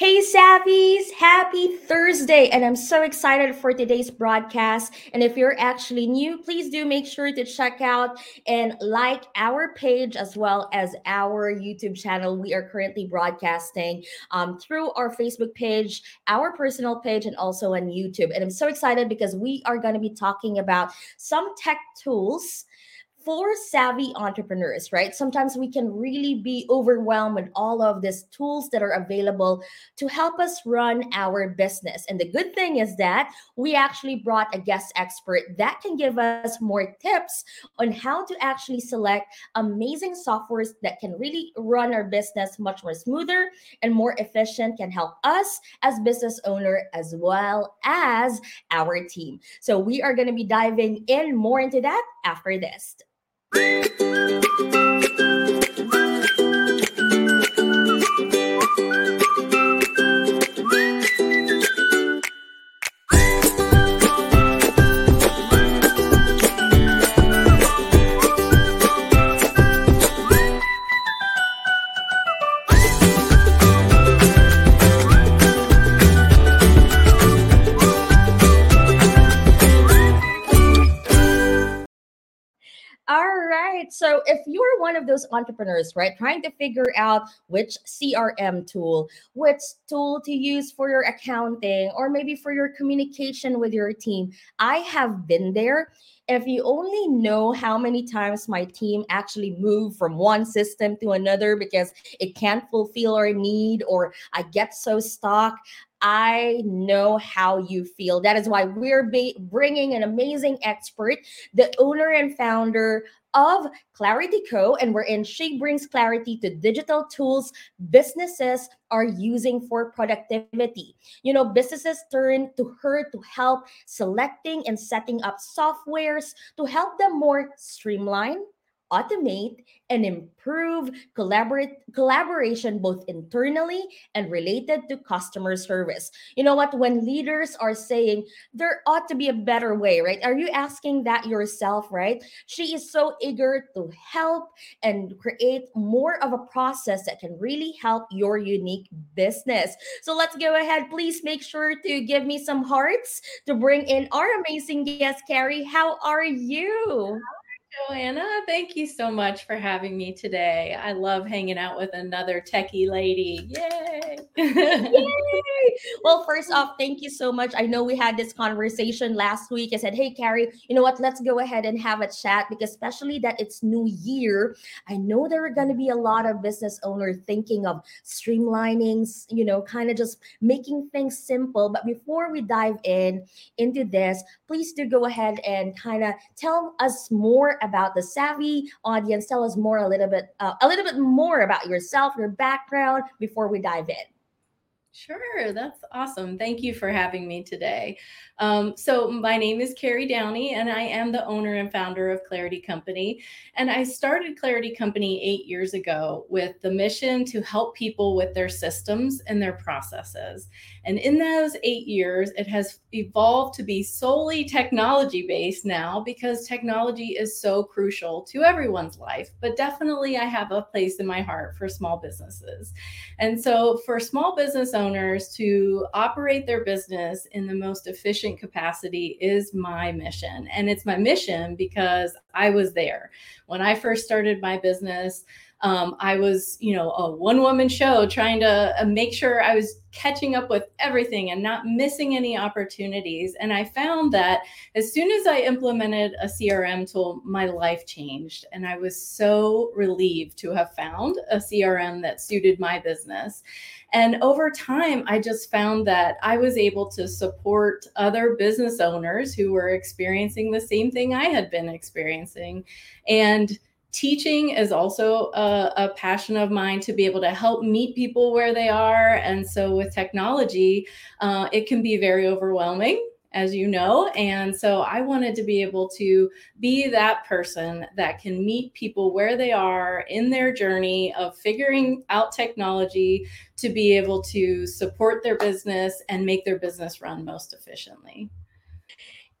Hey, Savvies! Happy Thursday! And I'm so excited for today's broadcast. And if you're actually new, please do make sure to check out and like our page as well as our YouTube channel. We are currently broadcasting um, through our Facebook page, our personal page, and also on YouTube. And I'm so excited because we are going to be talking about some tech tools for savvy entrepreneurs, right? Sometimes we can really be overwhelmed with all of these tools that are available to help us run our business. And the good thing is that we actually brought a guest expert that can give us more tips on how to actually select amazing softwares that can really run our business much more smoother and more efficient, can help us as business owner as well as our team. So we are going to be diving in more into that after this. Música right. So if you're one of those entrepreneurs, right, trying to figure out which CRM tool, which tool to use for your accounting, or maybe for your communication with your team, I have been there. If you only know how many times my team actually moved from one system to another because it can't fulfill our need or I get so stuck, I know how you feel. That is why we're bringing an amazing expert, the owner and founder of Clarity Co. And wherein she brings clarity to digital tools businesses are using for productivity. You know, businesses turn to her to help selecting and setting up softwares to help them more streamline automate, and improve collaborate, collaboration both internally and related to customer service. You know what? When leaders are saying there ought to be a better way, right? Are you asking that yourself, right? She is so eager to help and create more of a process that can really help your unique business. So let's go ahead. Please make sure to give me some hearts to bring in our amazing guest, Carrie. How are you? Joanna, thank you so much for having me today. I love hanging out with another techie lady. Yay! Yay! Well, first off, thank you so much. I know we had this conversation last week. I said, hey, Carrie, you know what? Let's go ahead and have a chat because, especially that it's New Year, I know there are going to be a lot of business owners thinking of streamlining, you know, kind of just making things simple. But before we dive in into this, please do go ahead and kind of tell us more about the savvy audience. Tell us more a little bit, uh, a little bit more about yourself, your background before we dive in. Sure, that's awesome. Thank you for having me today. Um, so, my name is Carrie Downey, and I am the owner and founder of Clarity Company. And I started Clarity Company eight years ago with the mission to help people with their systems and their processes. And in those eight years, it has evolved to be solely technology based now because technology is so crucial to everyone's life. But definitely, I have a place in my heart for small businesses. And so, for small business owners to operate their business in the most efficient capacity is my mission. And it's my mission because I was there. When I first started my business, um, I was, you know, a one woman show trying to uh, make sure I was catching up with everything and not missing any opportunities. And I found that as soon as I implemented a CRM tool, my life changed. And I was so relieved to have found a CRM that suited my business. And over time, I just found that I was able to support other business owners who were experiencing the same thing I had been experiencing. And teaching is also a, a, passion of mine to be able to help meet people where they are. And so with technology uh, it can be very overwhelming as you know. And so i wanted to be able to be that person that can meet people where they are in their journey of figuring out technology to be able to support their business and make their business run most efficiently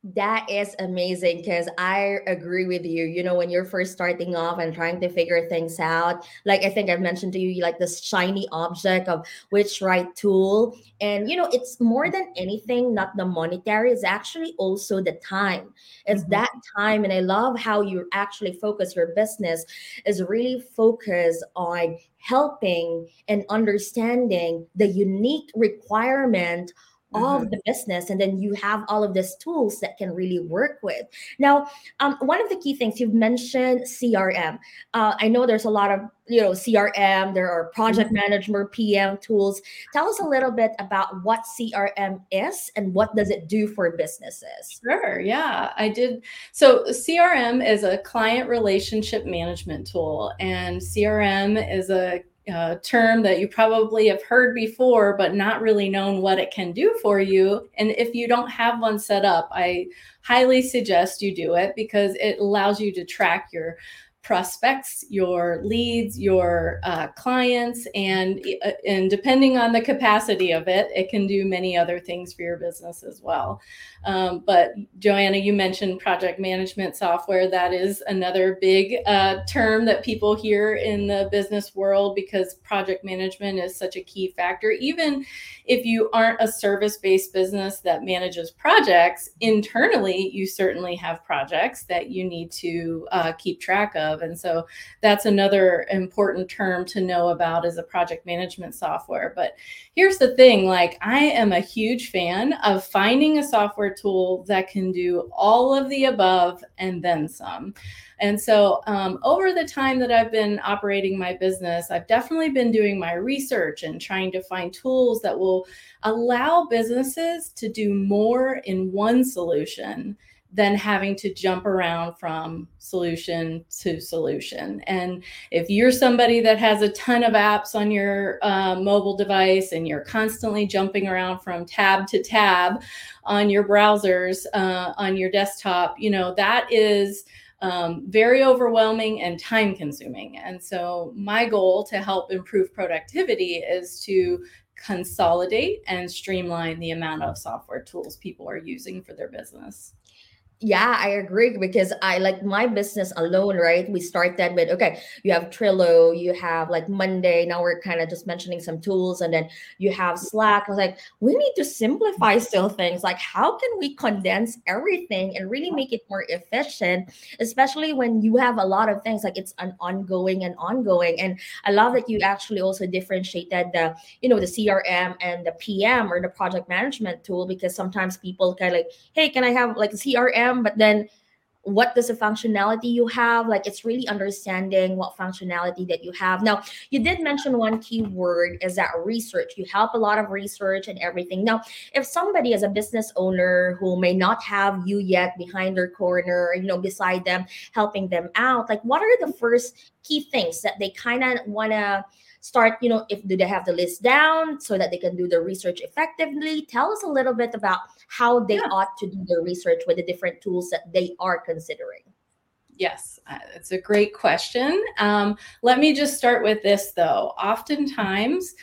That is amazing because I agree with you. You know, when you're first starting off and trying to figure things out, like I think I've mentioned to you, like this shiny object of which right tool. And, you know, it's more than anything, not the monetary, it's actually also the time. It's mm-hmm. that time. And I love how you actually focus your business is really focused on helping and understanding the unique requirement mm-hmm. of the business and then you have all of these tools that can really work with. Now um, one of the key things you've mentioned crm uh, i know there's a lot of you know crm there are project mm-hmm. management pm tools. Tell us a little bit about what crm is and what does it do for businesses? Sure yeah i did. So crm is a client relationship management tool and crm is a uh, term that you probably have heard before, but not really known what it can do for you. And if you don't have one set up, I highly suggest you do it because it allows you to track your prospects, your leads, your uh, clients, and uh, and depending on the capacity of it, it can do many other things for your business as well. Um, but Joanna, you mentioned project management software. That is another big uh, term that people hear in the business world because project management is such a key factor. Even if you aren't a service-based business that manages projects internally, you certainly have projects that you need to uh, keep track of of. And so that's another important term to know about as a project management software. But here's the thing like, I am a huge fan of finding a software tool that can do all of the above and then some. And so, um, over the time that I've been operating my business, I've definitely been doing my research and trying to find tools that will allow businesses to do more in one solution than having to jump around from solution to solution. And if you're somebody that has a ton of apps on your uh, mobile device and you're constantly jumping around from tab to tab on your browsers uh, on your desktop, you know, that is. Um, very overwhelming and time consuming. And so, my goal to help improve productivity is to consolidate and streamline the amount of software tools people are using for their business. Yeah, I agree because I like my business alone, right? We started with okay, you have Trello, you have like Monday. Now we're kind of just mentioning some tools, and then you have Slack. I was like, we need to simplify still things. Like, how can we condense everything and really make it more efficient, especially when you have a lot of things like it's an ongoing and ongoing. And I love that you actually also differentiated the, you know, the CRM and the PM or the project management tool because sometimes people kind of like, hey, can I have like a CRM? but then what does the functionality you have? Like it's really understanding what functionality that you have. Now you did mention one key word is that research. You help a lot of research and everything. Now if somebody is a business owner who may not have you yet behind their corner you know beside them helping them out like what are the first key things that they kind of want to start you know if do they have the list down so that they can do the research effectively tell us a little bit about how they yeah. ought to do their research with the different tools that they are considering Yes, uh, it's a great question. Um, let me just start with this though. Oftentimes,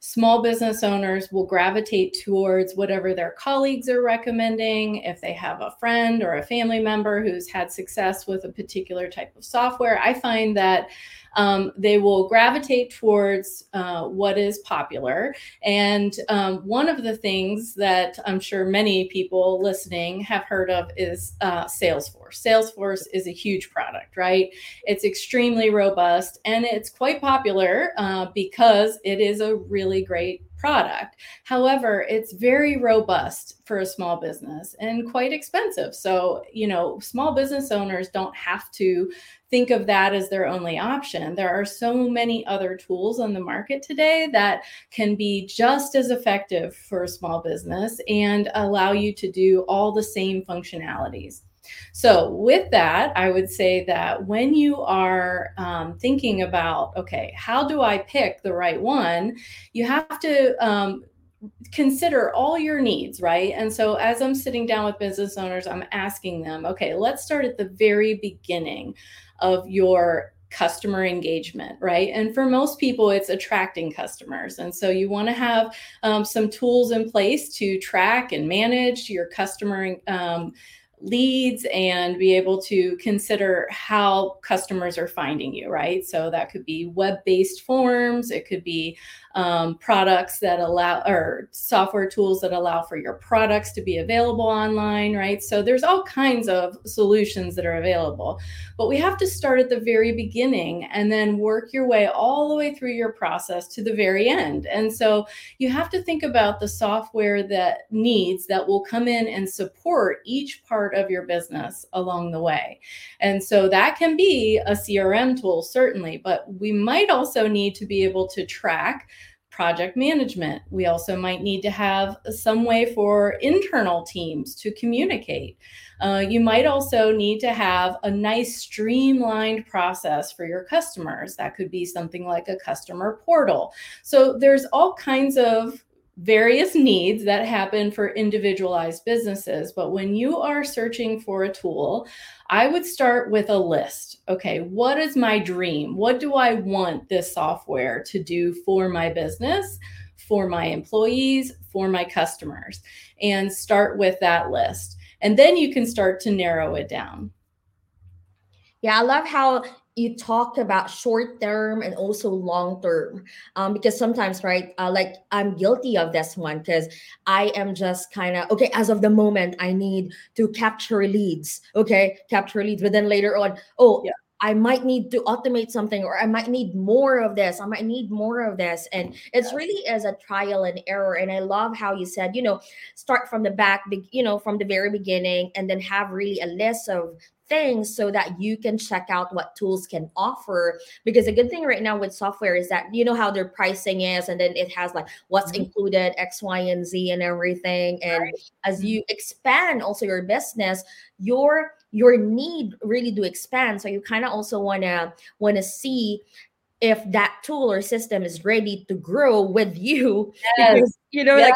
small business owners will gravitate towards whatever their colleagues are recommending. If they have a friend or a family member who's had success with a particular type of software, I find that um, they will gravitate towards uh, what is popular. And um, one of the things that I'm sure many people listening have heard of is uh, Salesforce. Salesforce is a huge product, right? It's extremely robust and it's quite popular uh, because it is a really great product. However, it's very robust for a small business and quite expensive. So, you know, small business owners don't have to think of that as their only option. There are so many other tools on the market today that can be just as effective for a small business and allow you to do all the same functionalities. So, with that, I would say that when you are um, thinking about, okay, how do I pick the right one, you have to um, consider all your needs, right? And so as I'm sitting down with business owners, I'm asking them, okay, let's start at the very beginning of your customer engagement, right? And for most people, it's attracting customers. And so you want to have um, some tools in place to track and manage your customer um, leads and be able to consider how customers are finding you, right? So that could be web based forms, it could be um, products that allow or software tools that allow for your products to be available online, right? So there's all kinds of solutions that are available. But we have to start at the very beginning and then work your way all the way through your process to the very end. And so you have to think about the software that needs that will come in and support each part of your business along the way. And so that can be a CRM tool, certainly, but we might also need to be able to track project management. We also might need to have some way for internal teams to communicate. Uh, you might also need to have a nice streamlined process for your customers. That could be something like a customer portal. So there's all kinds of various needs that happen for individualized businesses. But when you are searching for a tool, I would start with a list. Okay, what is my dream? What do I want this software to do for my business, for my employees, for my customers? And start with that list. And then you can start to narrow it down. Yeah, I love how you talk about short term and also long term um, because sometimes right uh, like i'm guilty of this one because i am just kind of okay as of the moment i need to capture leads okay capture leads but then later on oh yeah. I might need to automate something, or I might need more of this. I might need more of this. And it's really as a trial and error. And I love how you said, you know, start from the back, you know, from the very beginning, and then have really a list of things so that you can check out what tools can offer because a good thing right now with software is that you know how their pricing is and then it has like what's mm-hmm. included x y and z and everything and right. as mm-hmm. you expand also your business your your need really do expand so you kind of also want to want to see if that tool or system is ready to grow with you yes. because you know yes.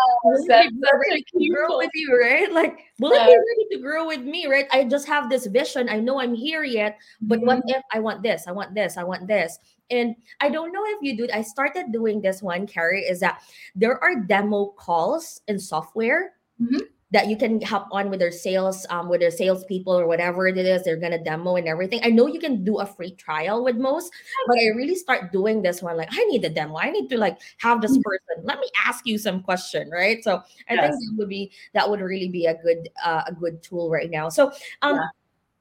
like ready to grow with you right like will yes. it be ready to grow with me right i just have this vision i know i'm here yet but mm-hmm. what if i want this i want this i want this and i don't know if you do i started doing this one carrie is that there are demo calls in software mm-hmm that you can hop on with their sales, um, with their salespeople or whatever it is, they're gonna demo and everything. I know you can do a free trial with most, but I really start doing this one. Like, I need a demo. I need to like have this mm-hmm. person. Let me ask you some question, right? So I yes. think that would be that would really be a good uh, a good tool right now. So um. Yeah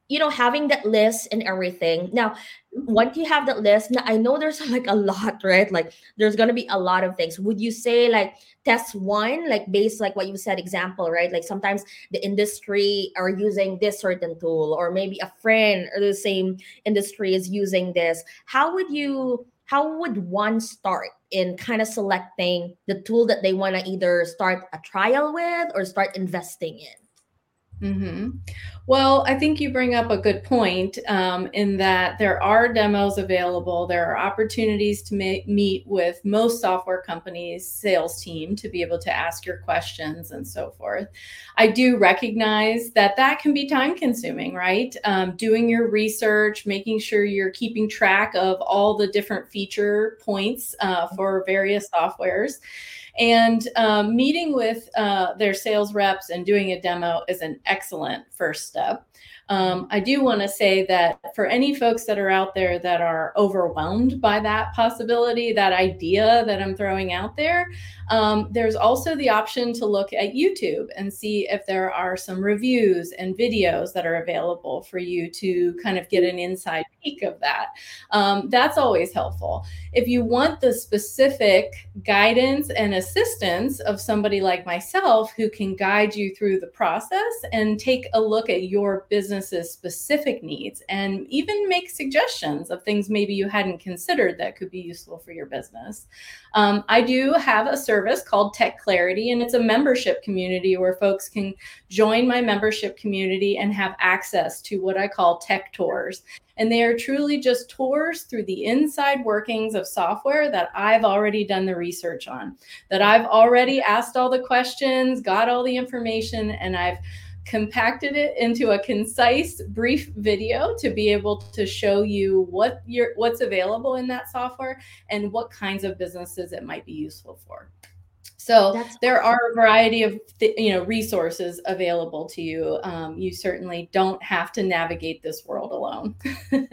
you know having that list and everything. Now once you have that list now i know there's like a lot right? Like there's to be a lot of things. Would you say like test one like based like what you said example right? Like sometimes the industry are using this certain tool or maybe a friend or the same industry is using this. How would you how would one start in kind of selecting the tool that they want to either start a trial with or start investing in Mm-hmm. Well, I think you bring up a good point um, in that there are demos available. There are opportunities to ma- meet with most software companies' sales team to be able to ask your questions and so forth. I do recognize that that can be time consuming, right? Um, doing your research, making sure you're keeping track of all the different feature points uh, for various softwares. And um, meeting with uh, their sales reps and doing a demo is an excellent first step. Um, I do want to say that for any folks that are out there that are overwhelmed by that possibility, that idea that I'm throwing out there, um, there's also the option to look at YouTube and see if there are some reviews and videos that are available for you to kind of get an inside peek of that. Um, that's always helpful. If you want the specific guidance and assistance of somebody like myself who can guide you through the process and take a look at your business's specific needs and even make suggestions of things maybe you hadn't considered that could be useful for your business. Um, I do have a service called Tech Clarity, and it's a membership community where folks can join my membership community and have access to what I call tech tours. And they are truly just tours through the inside workings of software that I've already done the research on, that I've already asked all the questions, got all the information, and I've compacted it into a concise brief video to be able to show you what your what's available in that software and what kinds of businesses it might be useful for So That's there awesome. are a variety of th- you know resources available to you. Um, you certainly don't have to navigate this world alone.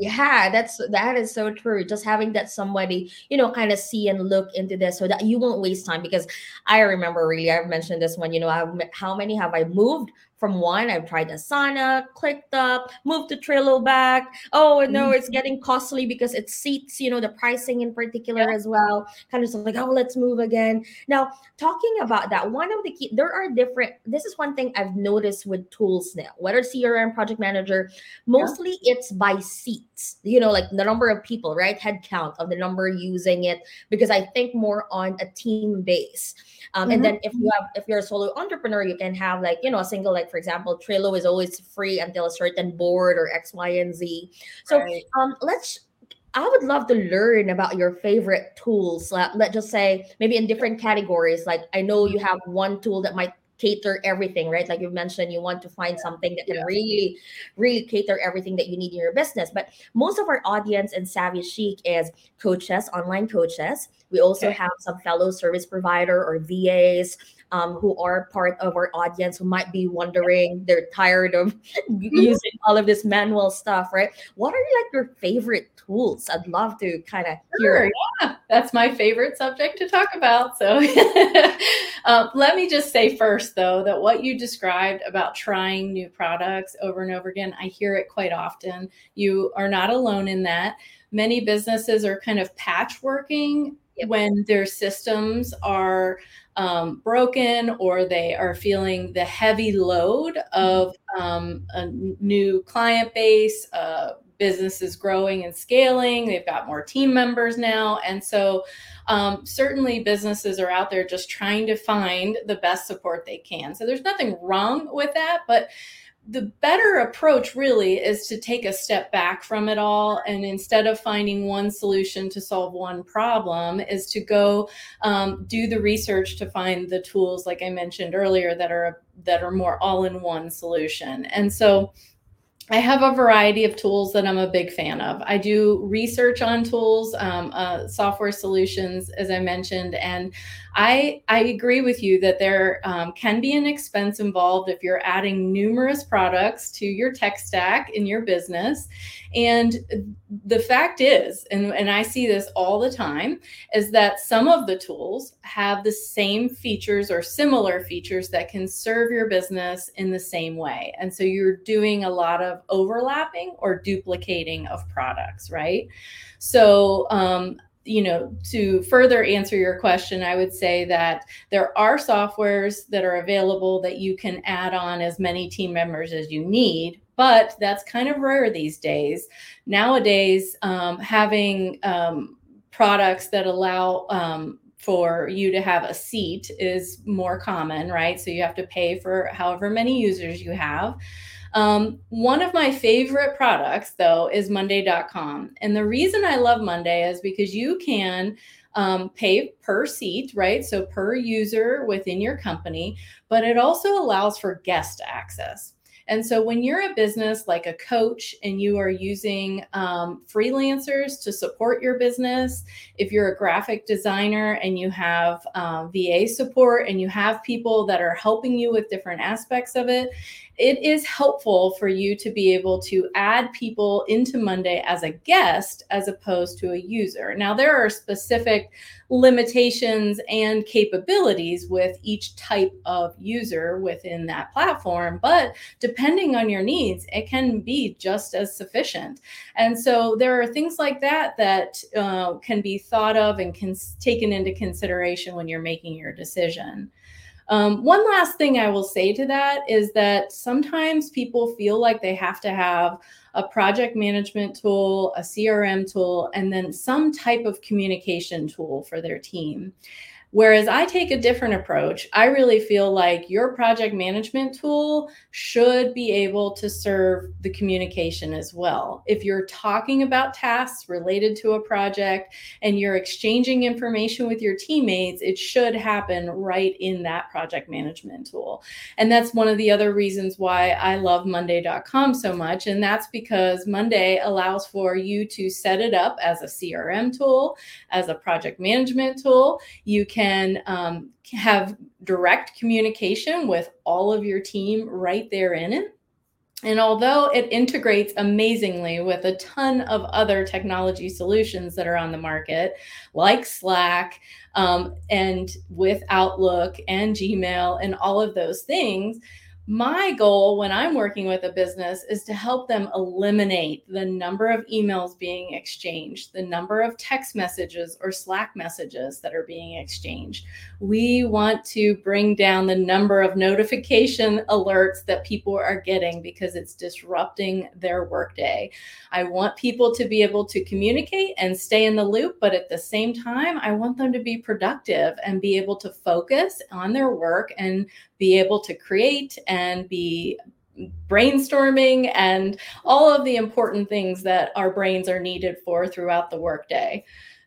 yeah that's that is so true just having that somebody you know kind of see and look into this so that you won't waste time because i remember really i've mentioned this one you know I've, how many have i moved from one. I've tried Asana, ClickUp, moved to Trello back. Oh no, mm-hmm. it's getting costly because it seats, you know, the pricing in particular yeah. as well. Kind of like, oh, let's move again. Now, talking about that, one of the key, there are different. This is one thing I've noticed with tools now, whether CRM, project manager, mostly yeah. it's by seats. You know, like the number of people, right? Head count of the number using it because I think more on a team base. Um, mm-hmm. And then if you have, if you're a solo entrepreneur, you can have like you know a single like for example, Trello is always free until a certain board or X, Y, and Z. So right. um, let's I would love to learn about your favorite tools. Let, let's just say maybe in different categories. Like I know you have one tool that might cater everything, right? Like you mentioned, you want to find something that can yeah. really, really cater everything that you need in your business. But most of our audience in Savvy Chic is coaches, online coaches. We also okay. have some fellow service provider or VAs um, who are part of our audience who might be wondering, they're tired of mm-hmm. using all of this manual stuff, right? What are like your favorite tools? I'd love to kind of hear. Sure, yeah, that's my favorite subject to talk about. So um, let me just say first, though, that what you described about trying new products over and over again, I hear it quite often. You are not alone in that. Many businesses are kind of patchworking yep. when their systems are um, broken or they are feeling the heavy load of um, a new client base. Uh, business is growing and scaling. They've got more team members now. And so, um, certainly, businesses are out there just trying to find the best support they can. So, there's nothing wrong with that. But the better approach really is to take a step back from it all and instead of finding one solution to solve one problem is to go um, do the research to find the tools like i mentioned earlier that are that are more all in one solution and so I have a variety of tools that I'm a big fan of. I do research on tools, um, uh, software solutions, as I mentioned, and I I agree with you that there um, can be an expense involved if you're adding numerous products to your tech stack in your business. And the fact is, and, and I see this all the time, is that some of the tools have the same features or similar features that can serve your business in the same way. And so you're doing a lot of overlapping or duplicating of products, right? So um, you know, to further answer your question, I would say that there are softwares that are available that you can add on as many team members as you need, but that's kind of rare these days. Nowadays, um, having um, products that allow um, for you to have a seat is more common, right? So you have to pay for however many users you have. Um, one of my favorite products, though, is Monday.com. And the reason I love Monday is because you can um, pay per seat, right? So per user within your company, but it also allows for guest access. And so when you're a business like a coach and you are using um, freelancers to support your business, if you're a graphic designer and you have um, VA support and you have people that are helping you with different aspects of it, it is helpful for you to be able to add people into Monday as a guest as opposed to a user. Now, there are specific limitations and capabilities with each type of user within that platform, but depending on your needs, it can be just as sufficient. And so there are things like that that uh, can be thought of and can taken into consideration when you're making your decision. Um, one last thing I will say to that is that sometimes people feel like they have to have a project management tool, a CRM tool, and then some type of communication tool for their team. Whereas I take a different approach. I really feel like your project management tool should be able to serve the communication as well. If you're talking about tasks related to a project and you're exchanging information with your teammates, it should happen right in that project management tool. And that's one of the other reasons why I love Monday.com so much. And that's because Monday allows for you to set it up as a CRM tool, as a project management tool. You can can um, have direct communication with all of your team right there in it. And although it integrates amazingly with a ton of other technology solutions that are on the market, like Slack um, and with Outlook and Gmail and all of those things, my goal when I'm working with a business is to help them eliminate the number of emails being exchanged, the number of text messages or Slack messages that are being exchanged. We want to bring down the number of notification alerts that people are getting because it's disrupting their workday. I want people to be able to communicate and stay in the loop, but at the same time, I want them to be productive and be able to focus on their work and be able to create and be brainstorming and all of the important things that our brains are needed for throughout the workday.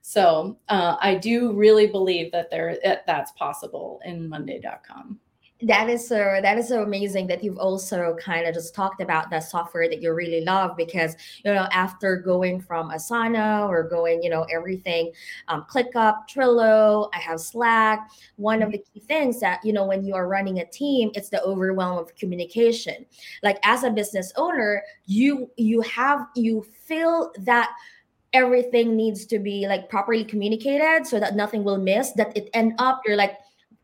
So uh, I do really believe that there that's possible in Monday.com that is so that is so amazing that you've also kind of just talked about that software that you really love because you know after going from asana or going you know everything um, clickup trello i have slack. One of the key things that you know when you are running a team it's the overwhelm of communication. Like as a business owner you you have you feel that everything needs to be like properly communicated so that nothing will miss that it end up you're like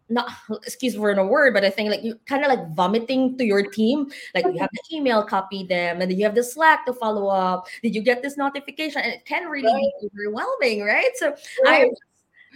not excuse for a word, but I think like you kind of like vomiting to your team. Like you have the email, copy them, and then you have the Slack to follow up. Did you get this notification? And it can really right. be overwhelming, right? So right. I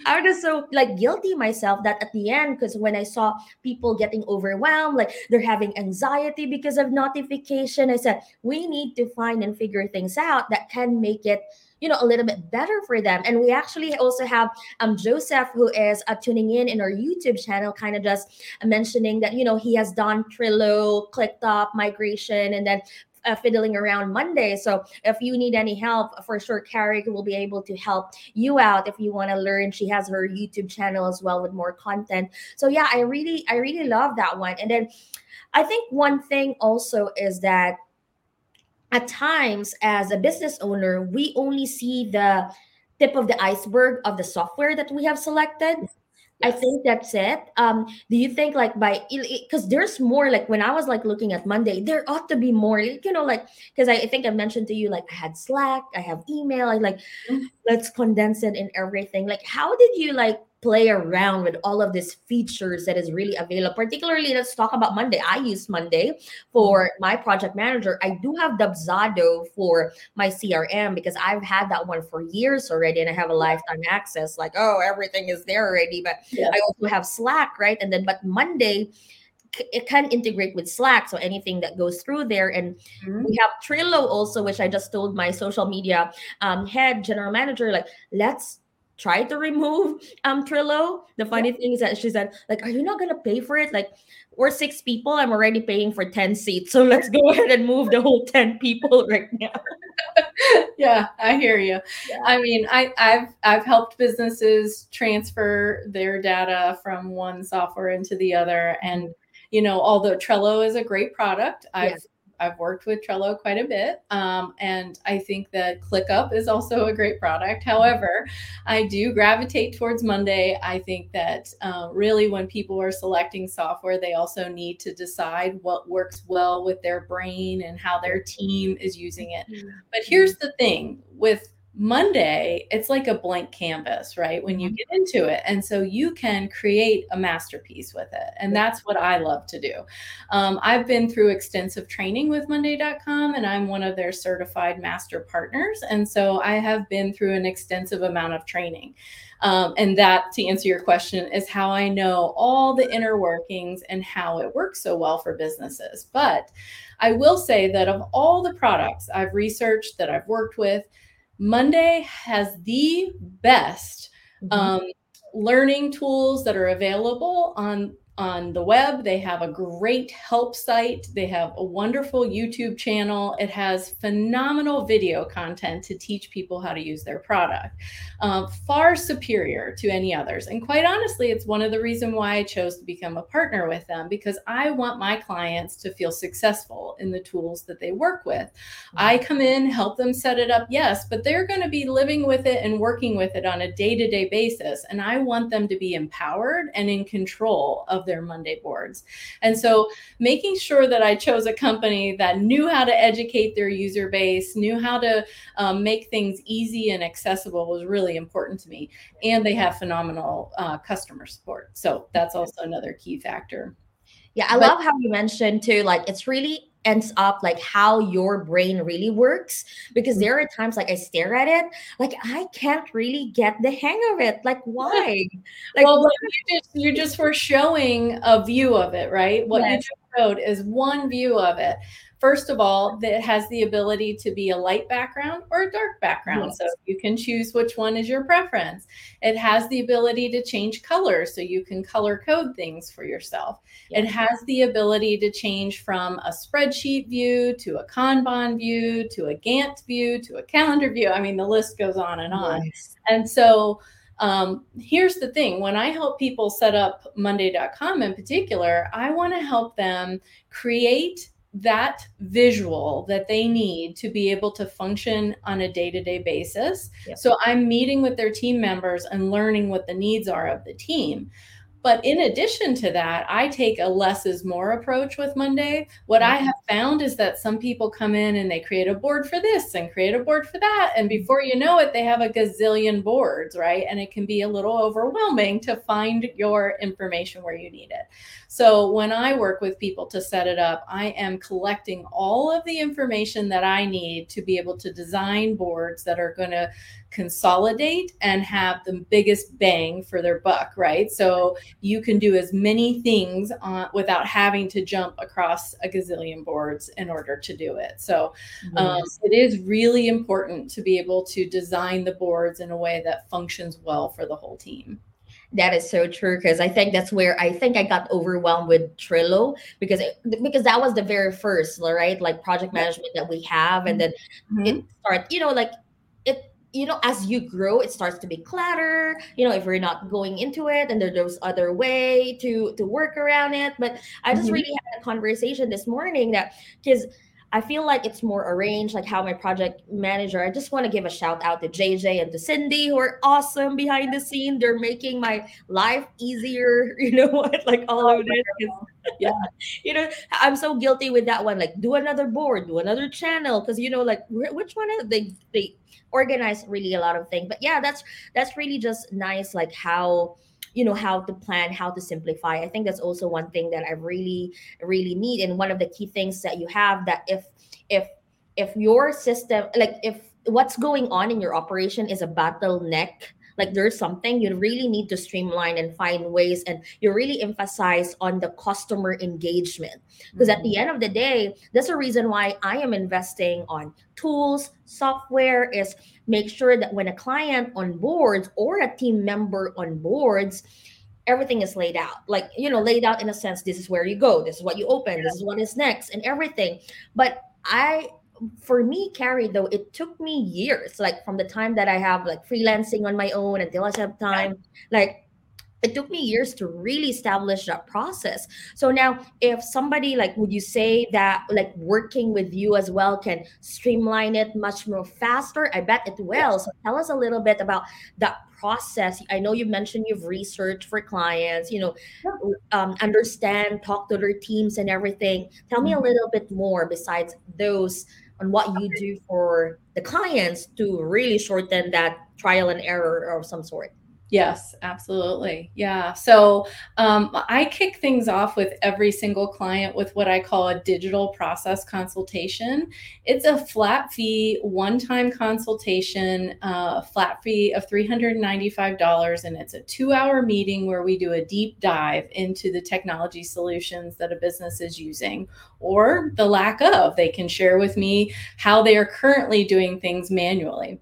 I was so like guilty myself that at the end, because when I saw people getting overwhelmed, like they're having anxiety because of notification, I said, we need to find and figure things out that can make it you know a little bit better for them and we actually also have um joseph who is uh, tuning in in our youtube channel kind of just mentioning that you know he has done trello clickup migration and then uh, fiddling around Monday. So if you need any help, for sure, Carrie will be able to help you out if you want to learn. She has her YouTube channel as well with more content. So yeah, I really, I really love that one. And then I think one thing also is that at times as a business owner we only see the tip of the iceberg of the software that we have selected. I think that's it. Um do you think like by because there's more like when i was like looking at monday there ought to be more you know like because I, I, think i mentioned to you like i had slack i have email i like mm-hmm. let's condense it in everything. Like how did you like play around with all of these features that is really available. Particularly, let's talk about Monday. I use Monday for mm-hmm. my project manager. I do have Dubsado for my CRM because I've had that one for years already and I have a lifetime access. Like, oh, everything is there already. But yeah. I also have Slack, right? And then, but Monday, it can integrate with Slack. So anything that goes through there. And mm-hmm. we have Trello also, which I just told my social media um, head general manager, like, let's tried to remove um Trello. The funny yeah. thing is that she said, like, are you not gonna pay for it? Like, we're six people. I'm already paying for 10 seats. So let's go ahead and move the whole 10 people right now. yeah, I hear you. Yeah. I mean, I, I've I've helped businesses transfer their data from one software into the other. And you know, although Trello is a great product, I've yes. I've worked with Trello quite a bit, um, and I think that ClickUp is also a great product. However, I do gravitate towards Monday. I think that uh, really when people are selecting software, they also need to decide what works well with their brain and how their team is using it. Mm-hmm. But here's the thing with Monday, it's like a blank canvas, right? When you mm-hmm. get into it. And so you can create a masterpiece with it. And that's what I love to do. Um, I've been through extensive training with Monday.com, and I'm one of their certified master partners. And so I have been through an extensive amount of training. Um, and that, to answer your question, is how I know all the inner workings and how it works so well for businesses. But I will say that of all the products I've researched that I've worked with, Monday has the best mm-hmm. um, learning tools that are available on on the web. They have a great help site. They have a wonderful YouTube channel. It has phenomenal video content to teach people how to use their product, um, far superior to any others. And quite honestly, it's one of the reasons why I chose to become a partner with them because I want my clients to feel successful in the tools that they work with. I come in, help them set it up, yes, but they're going to be living with it and working with it on a day to day basis. And I want them to be empowered and in control of their Monday boards. And so making sure that I chose a company that knew how to educate their user base, knew how to um, make things easy and accessible was really important to me. And they have phenomenal uh, customer support. So that's also another key factor. Yeah, I but, love how you mentioned too, like it's really ends up like how your brain really works because mm-hmm. there are times like I stare at it like I can't really get the hang of it like why like well you just you just were showing a view of it right what yes. you just showed is one view of it First of all, that has the ability to be a light background or a dark background. Yes. So you can choose which one is your preference. It has the ability to change colors, so you can color code things for yourself. Yes. It has the ability to change from a spreadsheet view to a Kanban view to a Gantt view to a calendar view. I mean, the list goes on and on. Yes. And so um, here's the thing when I help people set up Monday.com in particular, I want to help them create that visual that they need to be able to function on a day-to-day basis. Yep. So I'm meeting with their team members and learning what the needs are of the team. But in addition to that, I take a less is more approach with Monday. What I mm-hmm. have found is that some people come in and they create a board for this and create a board for that. And mm-hmm. before you know it, they have a gazillion boards, right? And it can be a little overwhelming to find your information where you need it. So when I work with people to set it up, I am collecting all of the information that I need to be able to design boards that are going to consolidate and have the biggest bang for their buck, right? So you can do as many things uh, without having to jump across a gazillion boards in order to do it. So um, it is really important to be able to design the boards in a way that functions well for the whole team. That is so true because I think that's where I think I got overwhelmed with Trello because it, because that was the very first right like project management that we have and then mm-hmm. it start you know like you know, as you grow, it starts to be clutter. You know, if we're not going into it, and there's other way to to work around it. But I just mm-hmm. really had a conversation this morning that because I feel like it's more arranged, like how my project manager. I just want to give a shout out to JJ and to Cindy, who are awesome behind the scene. They're making my life easier. You know what? Like all oh, of this. Yeah. you know, I'm so guilty with that one. Like, do another board, do another channel, because you know, like which one is they they organize really a lot of things. But yeah, that's that's really just nice, like how you know how to plan how to simplify i think that's also one thing that i really really need and one of the key things that you have that if if if your system like if what's going on in your operation is a bottleneck like there's something you really need to streamline and find ways and you really emphasize on the customer engagement because mm-hmm. at the mm-hmm. end of the day that's a reason why i am investing on tools software is make sure that when a client on boards or a team member on boards everything is laid out like you know laid out in a sense this is where you go this is what you open this is what is next and everything but i for me, Carrie, though, it took me years, like from the time that I have like freelancing on my own until I have time, like it took me years to really establish that process. So now if somebody like would you say that like working with you as well can streamline it much more faster? I bet it will. So tell us a little bit about that process. I know you mentioned you've researched for clients you know um, understand talk to their teams and everything. Tell me a mm-hmm. little bit more besides those on what you do for the clients to really shorten that trial and error of some sort Yes, absolutely. Yeah. So um, I kick things off with every single client with what I call a digital process consultation. It's a flat fee, one time consultation, uh, flat fee of $395. And it's a two hour meeting where we do a deep dive into the technology solutions that a business is using or the lack of. They can share with me how they are currently doing things manually.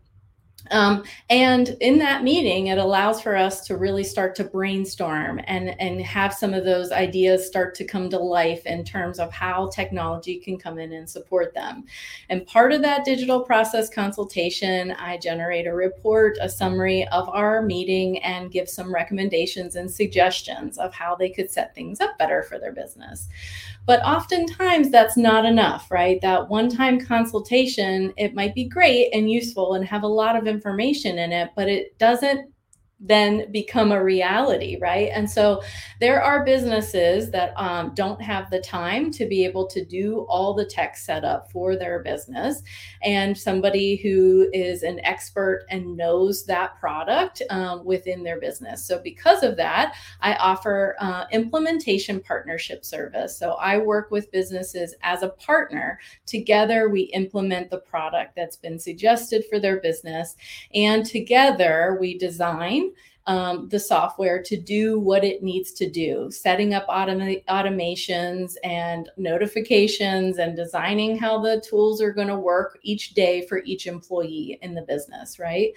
Um, and in that meeting, it allows for us to really start to brainstorm and, and have some of those ideas start to come to life in terms of how technology can come in and support them. And part of that digital process consultation, I generate a report, a summary of our meeting, and give some recommendations and suggestions of how they could set things up better for their business. But oftentimes that's not enough, right? That one time consultation, it might be great and useful and have a lot of information in it, but it doesn't then become a reality, right? And so there are businesses that um, don't have the time to be able to do all the tech setup for their business. And somebody who is an expert and knows that product um, within their business. So, because of that, I offer uh, implementation partnership service. So, I work with businesses as a partner. Together, we implement the product that's been suggested for their business. And together, we design um, the software to do what it needs to do, setting up automa- automations and notifications and designing how the tools are going to work each day for each employee in the business, right?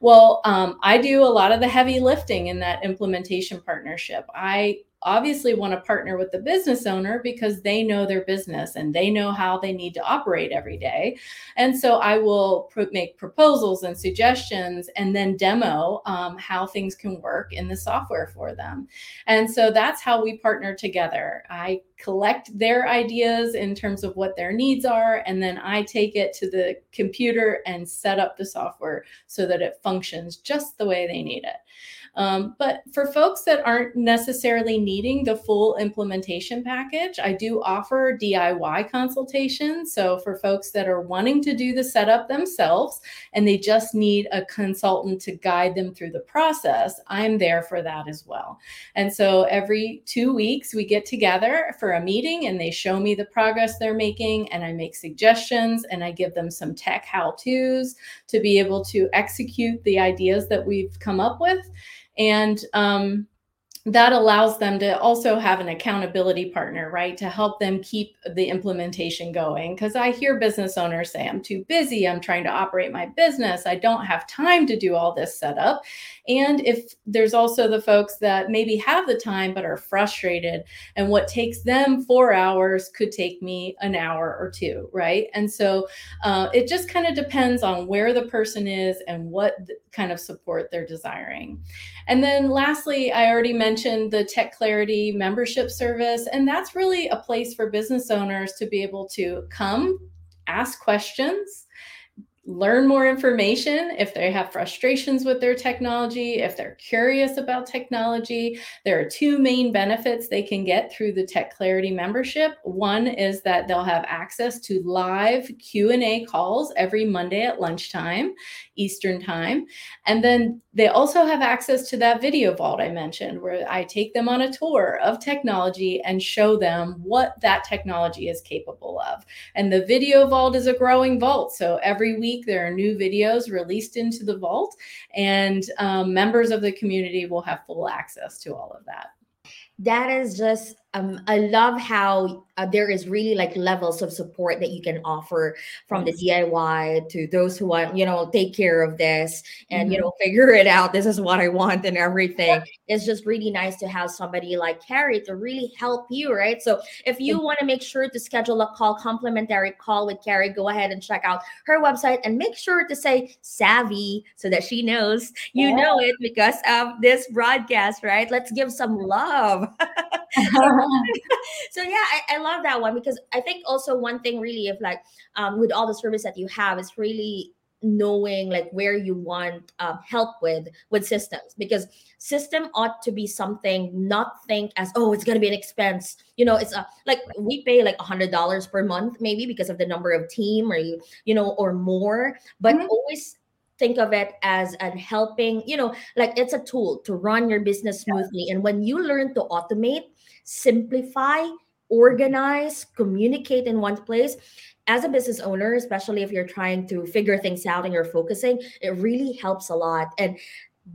Well, um, I do a lot of the heavy lifting in that implementation partnership. I obviously want to partner with the business owner because they know their business and they know how they need to operate every day. And so I will pr- make proposals and suggestions and then demo um, how things can work in the software for them. And so that's how we partner together. I collect their ideas in terms of what their needs are, and then I take it to the computer and set up the software so that it functions just the way they need it. Um, but for folks that aren't necessarily needing the full implementation package, I do offer DIY consultations. So for folks that are wanting to do the setup themselves and they just need a consultant to guide them through the process, I'm there for that as well. And so every two weeks, we get together for a meeting and they show me the progress they're making and I make suggestions and I give them some tech how to's to be able to execute the ideas that we've come up with. And um, that allows them to also have an accountability partner, right? To help them keep the implementation going. Because I hear business owners say, I'm too busy. I'm trying to operate my business. I don't have time to do all this setup. And if there's also the folks that maybe have the time but are frustrated, and what takes them four hours could take me an hour or two, right? And so uh, it just kind of depends on where the person is and what kind of support they're desiring. And then lastly, I already mentioned the Tech Clarity membership service, and that's really a place for business owners to be able to come, ask questions learn more information if they have frustrations with their technology, if they're curious about technology. There are two main benefits they can get through the Tech Clarity membership. One is that they'll have access to live Q&A calls every Monday at lunchtime, Eastern Time. And then they also have access to that video vault I mentioned where I take them on a tour of technology and show them what that technology is capable of. And the video vault is a growing vault. So every week there are new videos released into the vault, and um, members of the community will have full access to all of that. That is just um, I love how uh, there is really like levels of support that you can offer from the DIY to those who want, you know, take care of this and, mm-hmm. you know, figure it out. This is what I want and everything. Yeah. It's just really nice to have somebody like Carrie to really help you, right? So if you want to make sure to schedule a call, complimentary call with Carrie, go ahead and check out her website and make sure to say savvy so that she knows you yeah. know it because of this broadcast, right? Let's give some love. so yeah, I, I, love that one because I think also one thing really of like um, with all the service that you have is really knowing like where you want um, help with with systems because system ought to be something not think as oh it's going to be an expense you know it's a like we pay like a hundred dollars per month maybe because of the number of team or you you know or more but mm-hmm. always think of it as an helping you know like it's a tool to run your business smoothly and when you learn to automate simplify, organize, communicate in one place. As a business owner, especially if you're trying to figure things out and you're focusing, it really helps a lot. And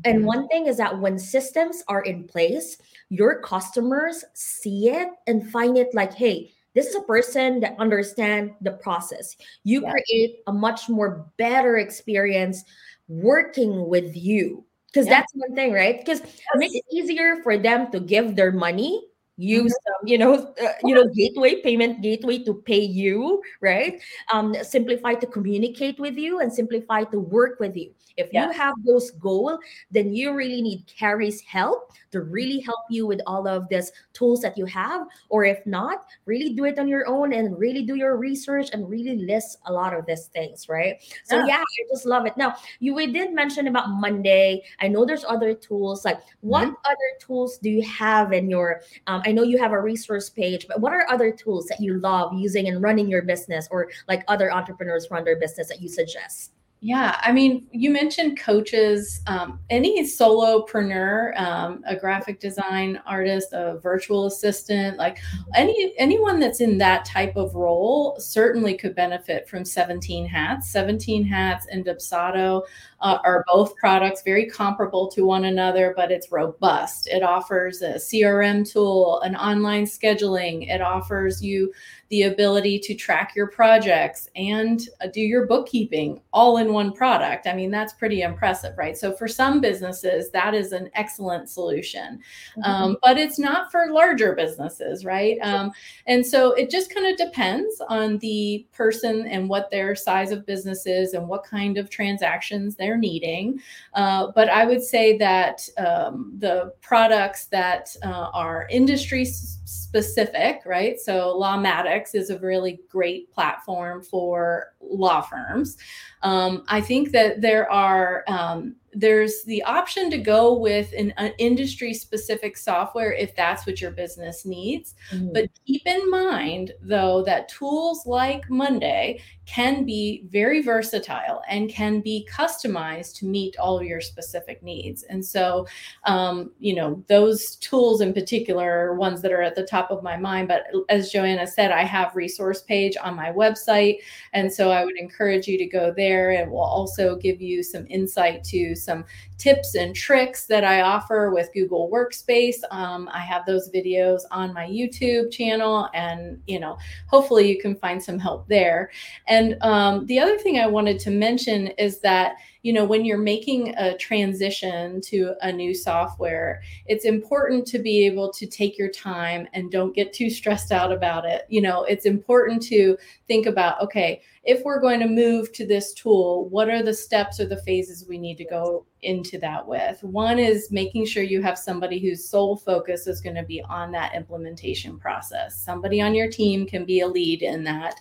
and mm-hmm. one thing is that when systems are in place, your customers see it and find it like, hey, this is a person that understand the process. You yeah. create a much more better experience working with you because yeah. that's one thing right because yes. make it easier for them to give their money use mm-hmm. um, you know uh, you know gateway payment gateway to pay you right um simplify to communicate with you and simplify to work with you if yeah. you have those goals then you really need carrie's help to really help you with all of these tools that you have or if not really do it on your own and really do your research and really list a lot of these things right so yeah, yeah i just love it now you we did mention about monday i know there's other tools like what mm-hmm. other tools do you have in your um, I know you have a resource page, but what are other tools that you love using and running your business or like other entrepreneurs run their business that you suggest? Yeah, I mean, you mentioned coaches. Um, any solopreneur, um, a graphic design artist, a virtual assistant, like any anyone that's in that type of role, certainly could benefit from 17 Hats. 17 Hats and Dubsado uh, are both products very comparable to one another, but it's robust. It offers a CRM tool, an online scheduling. It offers you the ability to track your projects and uh, do your bookkeeping all in one product. I mean, that's pretty impressive, right? So, for some businesses, that is an excellent solution, mm-hmm. um, but it's not for larger businesses, right? Um, and so, it just kind of depends on the person and what their size of business is and what kind of transactions they're needing. Uh, but I would say that um, the products that uh, are industry specific, right? So Lawmatics is a really great platform for law firms. Um, I think that there are um, there's the option to go with an, an industry specific software if that's what your business needs. Mm-hmm. But keep in mind, though, that tools like Monday can be very versatile and can be customized to meet all of your specific needs. And so, um, you know, those tools in particular are ones that are at the top of my mind. But as Joanna said, I have resource page on my website. And so I would encourage you to go there. It will also give you some insight to some tips and tricks that I offer with Google Workspace. Um, I have those videos on my YouTube channel, and you know, hopefully you can find some help there. And um, the other thing I wanted to mention is that you know when you're making a transition to a new software it's important to be able to take your time and don't get too stressed out about it. You know it's important to think about okay if we're going to move to this tool what are the steps or the phases we need to go into that with? One is making sure you have somebody whose sole focus is going to be on that implementation process. Somebody on your team can be a lead in that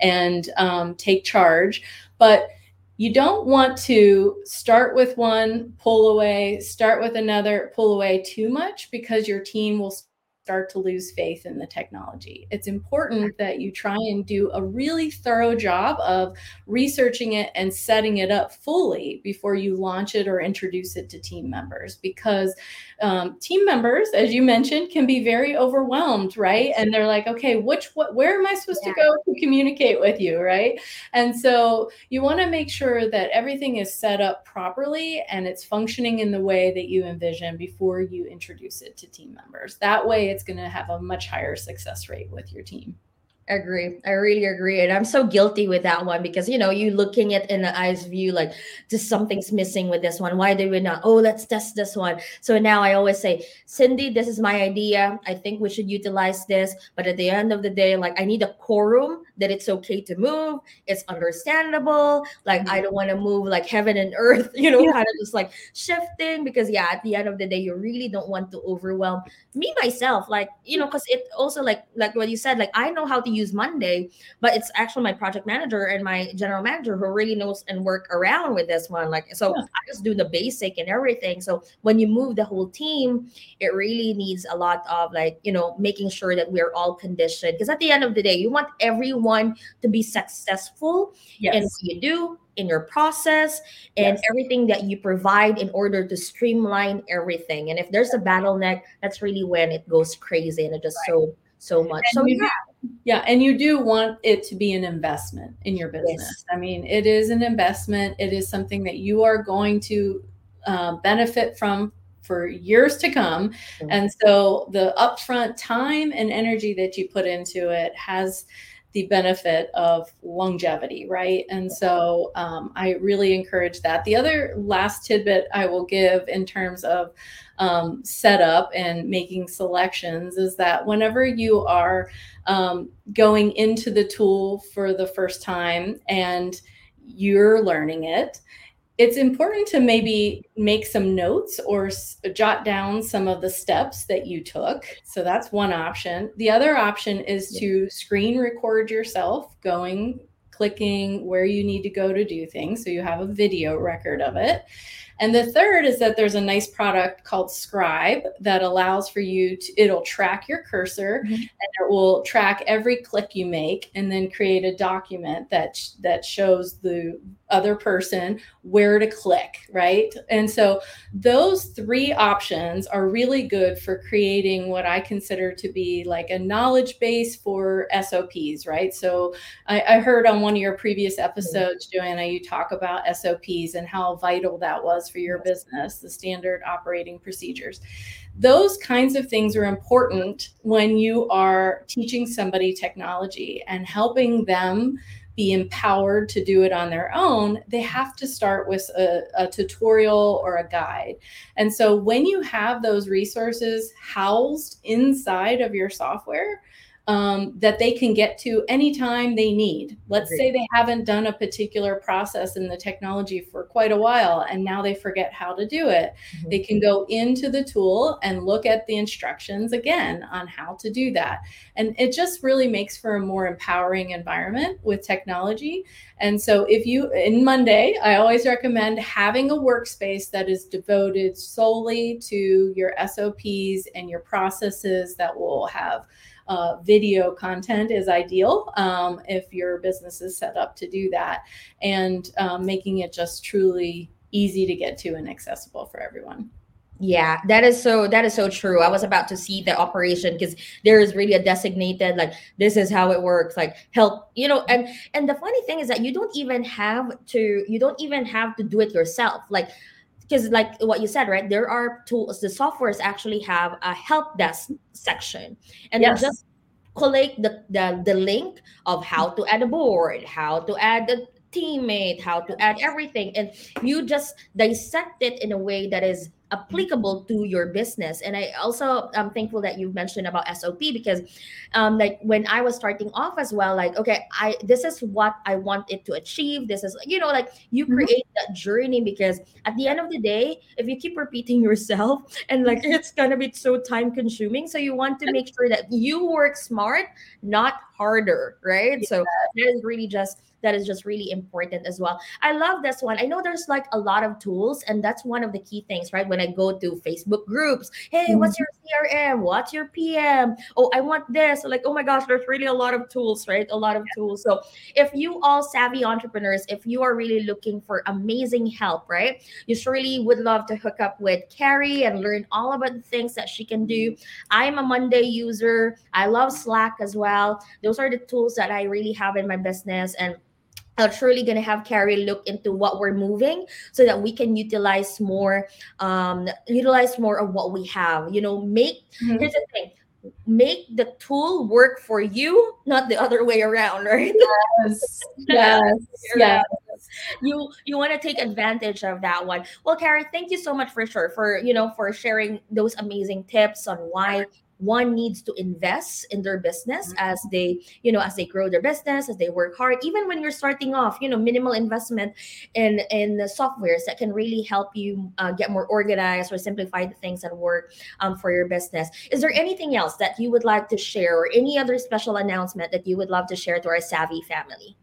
and um, take charge. But you don't want to start with one, pull away, start with another, pull away too much because your team will start to lose faith in the technology. It's important that you try and do a really thorough job of researching it and setting it up fully before you launch it or introduce it to team members because um, team members, as you mentioned, can be very overwhelmed, right? And they're like, okay, which what where am I supposed yeah. to go to communicate with you, right? And so you want to make sure that everything is set up properly and it's functioning in the way that you envision before you introduce it to team members. That way it's going to have a much higher success rate with your team. Agree. I really agree. And I'm so guilty with that one because, you know, you looking at in the eyes view, like, just something's missing with this one. Why do we not? Oh, let's test this one. So now I always say, Cindy, this is my idea. I think we should utilize this. But at the end of the day, like, I need a quorum that it's okay to move. It's understandable. Like, mm-hmm. I don't want to move like heaven and earth, you know, yeah. kind of just like shifting because, yeah, at the end of the day, you really don't want to overwhelm me myself. Like, you know, because it also, like, like what you said, like, I know how to use Monday, but it's actually my project manager and my general manager who really knows and work around with this one. Like, so yeah. I just do the basic and everything. So when you move the whole team, it really needs a lot of like, you know, making sure that we're all conditioned. Because at the end of the day, you want everyone to be successful yes. in what you do, in your process and yes. everything that you provide in order to streamline everything. And if there's a bottleneck, that's really when it goes crazy and it just right. so so much. And so yeah. Yeah, and you do want it to be an investment in your business. Yes. I mean, it is an investment. It is something that you are going to uh, benefit from for years to come. Mm-hmm. And so the upfront time and energy that you put into it has the benefit of longevity, right? And so um, I really encourage that. The other last tidbit I will give in terms of um, set up and making selections is that whenever you are um, going into the tool for the first time and you're learning it, it's important to maybe make some notes or s- jot down some of the steps that you took. So that's one option. The other option is yeah. to screen record yourself going, clicking where you need to go to do things. So you have a video record of it. And the third is that there's a nice product called Scribe that allows for you to, it'll track your cursor mm-hmm. and it will track every click you make and then create a document that, that shows the other person where to click, right? And so those three options are really good for creating what I consider to be like a knowledge base for SOPs, right? So I, I heard on one of your previous episodes, Joanna, you talk about SOPs and how vital that was for your business, the standard operating procedures. Those kinds of things are important when you are teaching somebody technology and helping them be empowered to do it on their own, they have to start with a, a, tutorial or a guide. And so when you have those resources housed inside of your software, um, that they can get to anytime they need. Let's say they haven't done a particular process in the technology for quite a while and now they forget how to do it. Mm-hmm. They can go into the tool and look at the instructions again on how to do that. And it just really makes for a more empowering environment with technology. And so, if you in Monday, I always recommend having a workspace that is devoted solely to your SOPs and your processes that will have uh, video content is ideal um, if your business is set up to do that and um, making it just truly easy to get to and accessible for everyone. Yeah that is so that is so true. I was about to see the operation because there is really a designated like this is how it works like help you know and and the funny thing is that you don't even have to you don't even have to do it yourself. Like because like what you said right there are tools the softwares actually have a help desk section and yes. just collect the, the the link of how to add a board how to add a teammate how to add everything and you just dissect it in a way that is applicable to your business. And i also I'm thankful that you've mentioned about sop because um like when i was starting off as well like okay i this is what i want it to achieve. This is you know like you mm-hmm. create that journey because at the end of the day if you keep repeating yourself and like it's gonna be so time consuming. So you want to make sure that you work smart not harder right yeah. so that is really just that is just really important as well. I love this one. I know there's like a lot of tools, and that's one of the key things, right? When I go to Facebook groups, hey, mm-hmm. what's your CRM? What's your PM? Oh, I want this. So like, oh my gosh, there's really a lot of tools, right? A lot of yeah. tools. So if you all savvy entrepreneurs, if you are really looking for amazing help, right? You surely would love to hook up with Carrie and learn all about the things that she can do. I'm a Monday user. I love Slack as well. Those are the tools that I really have in my business. And I'm truly going to have Carrie look into what we're moving so that we can utilize more, um, utilize more of what we have. You know, make mm-hmm. here's the thing: make the tool work for you, not the other way around, right? Yes, yes, yes. You you want to take advantage of that one. Well, Carrie, thank you so much for sure for you know for sharing those amazing tips on why one needs to invest in their business mm-hmm. as they you know as they grow their business as they work hard. Even when you're starting off you know minimal investment in in the softwares that can really help you uh, get more organized or simplify the things that work um, for your business. Is there anything else that you would like to share or any other special announcement that you would love to share to our savvy family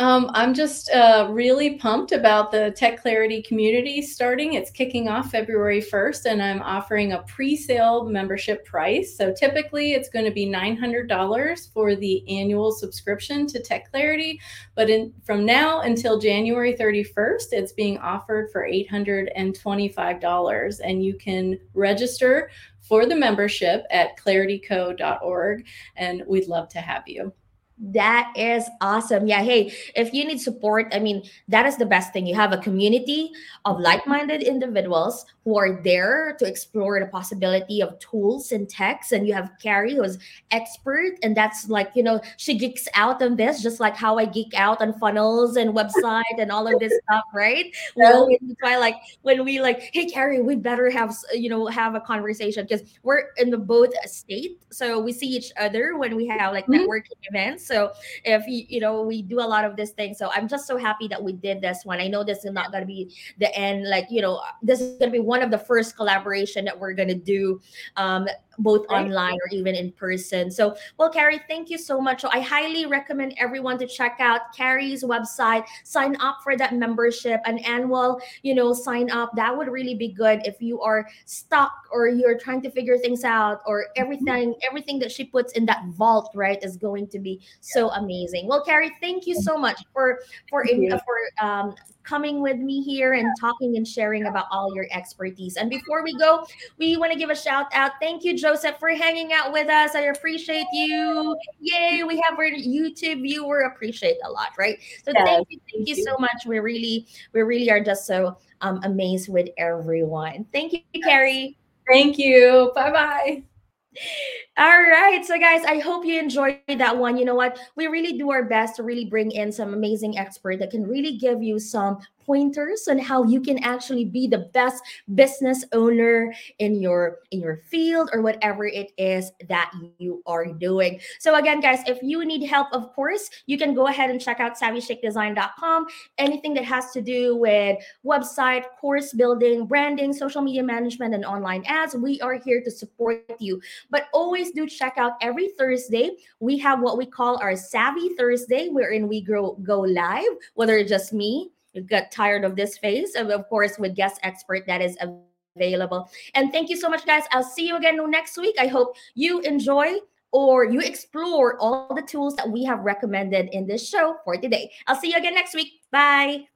um, I'm just uh, really pumped about the Tech Clarity community starting. It's kicking off February 1st, and I'm offering a pre sale membership price. So typically it's going to be $900 for the annual subscription to Tech Clarity. But in, from now until January 31st, it's being offered for $825. And you can register for the membership at clarityco.org. And we'd love to have you. That is awesome. Yeah. Hey, if you need support, I mean, that is the best thing. You have a community of like minded individuals who are there to explore the possibility of tools and techs. And you have Carrie, who's expert. And that's like, you know, she geeks out on this, just like how I geek out on funnels and website and all of this stuff, right? We always try, like, when we like, hey, Carrie, we better have, you know, have a conversation because we're in the both state. So we see each other when we have like mm-hmm. networking events so if you, you know, we do a lot of this thing. So I'm just so happy that we did this one. I know this is not going to be the end. Like, you know, this is going to be one of the first collaboration that we're going to do. Um, both right. online or even in person. So, well, Carrie, thank you so much. So, I highly recommend everyone to check out Carrie's website, sign up for that membership, an annual, you know, sign up. That would really be good if you are stuck or you're trying to figure things out or mm-hmm. everything, everything that she puts in that vault, right, is going to be so amazing. Well, Carrie, thank you so much for for in, for um coming with me here and talking and sharing about all your expertise. And before we go, we want to give a shout out. Thank you, Joseph, for hanging out with us. I appreciate you. Yay, we have our YouTube viewer appreciate a lot, right? So yes, thank you, thank, thank you, you so much. We really, we really are just so um, amazed with everyone. Thank you, Carrie. Thank you. Bye bye. All right. So, guys, I hope you enjoyed that one. You know what? We really do our best to really bring in some amazing expert that can really give you some pointers on how you can actually be the best business owner in your in your field or whatever it is that you are doing. So again, guys, if you need help, of course, you can go ahead and check out savvyshakedesign.com. Anything that has to do with website, course building, branding, social media management, and online ads, we are here to support you. But always do check out every Thursday. We have what we call our Savvy Thursday, wherein we grow go live, whether it's just me got tired of this phase, and of course, with guest expert that is available. And thank you so much, guys. I'll see you again next week. I hope you enjoy or you explore all the tools that we have recommended in this show for today. I'll see you again next week. Bye.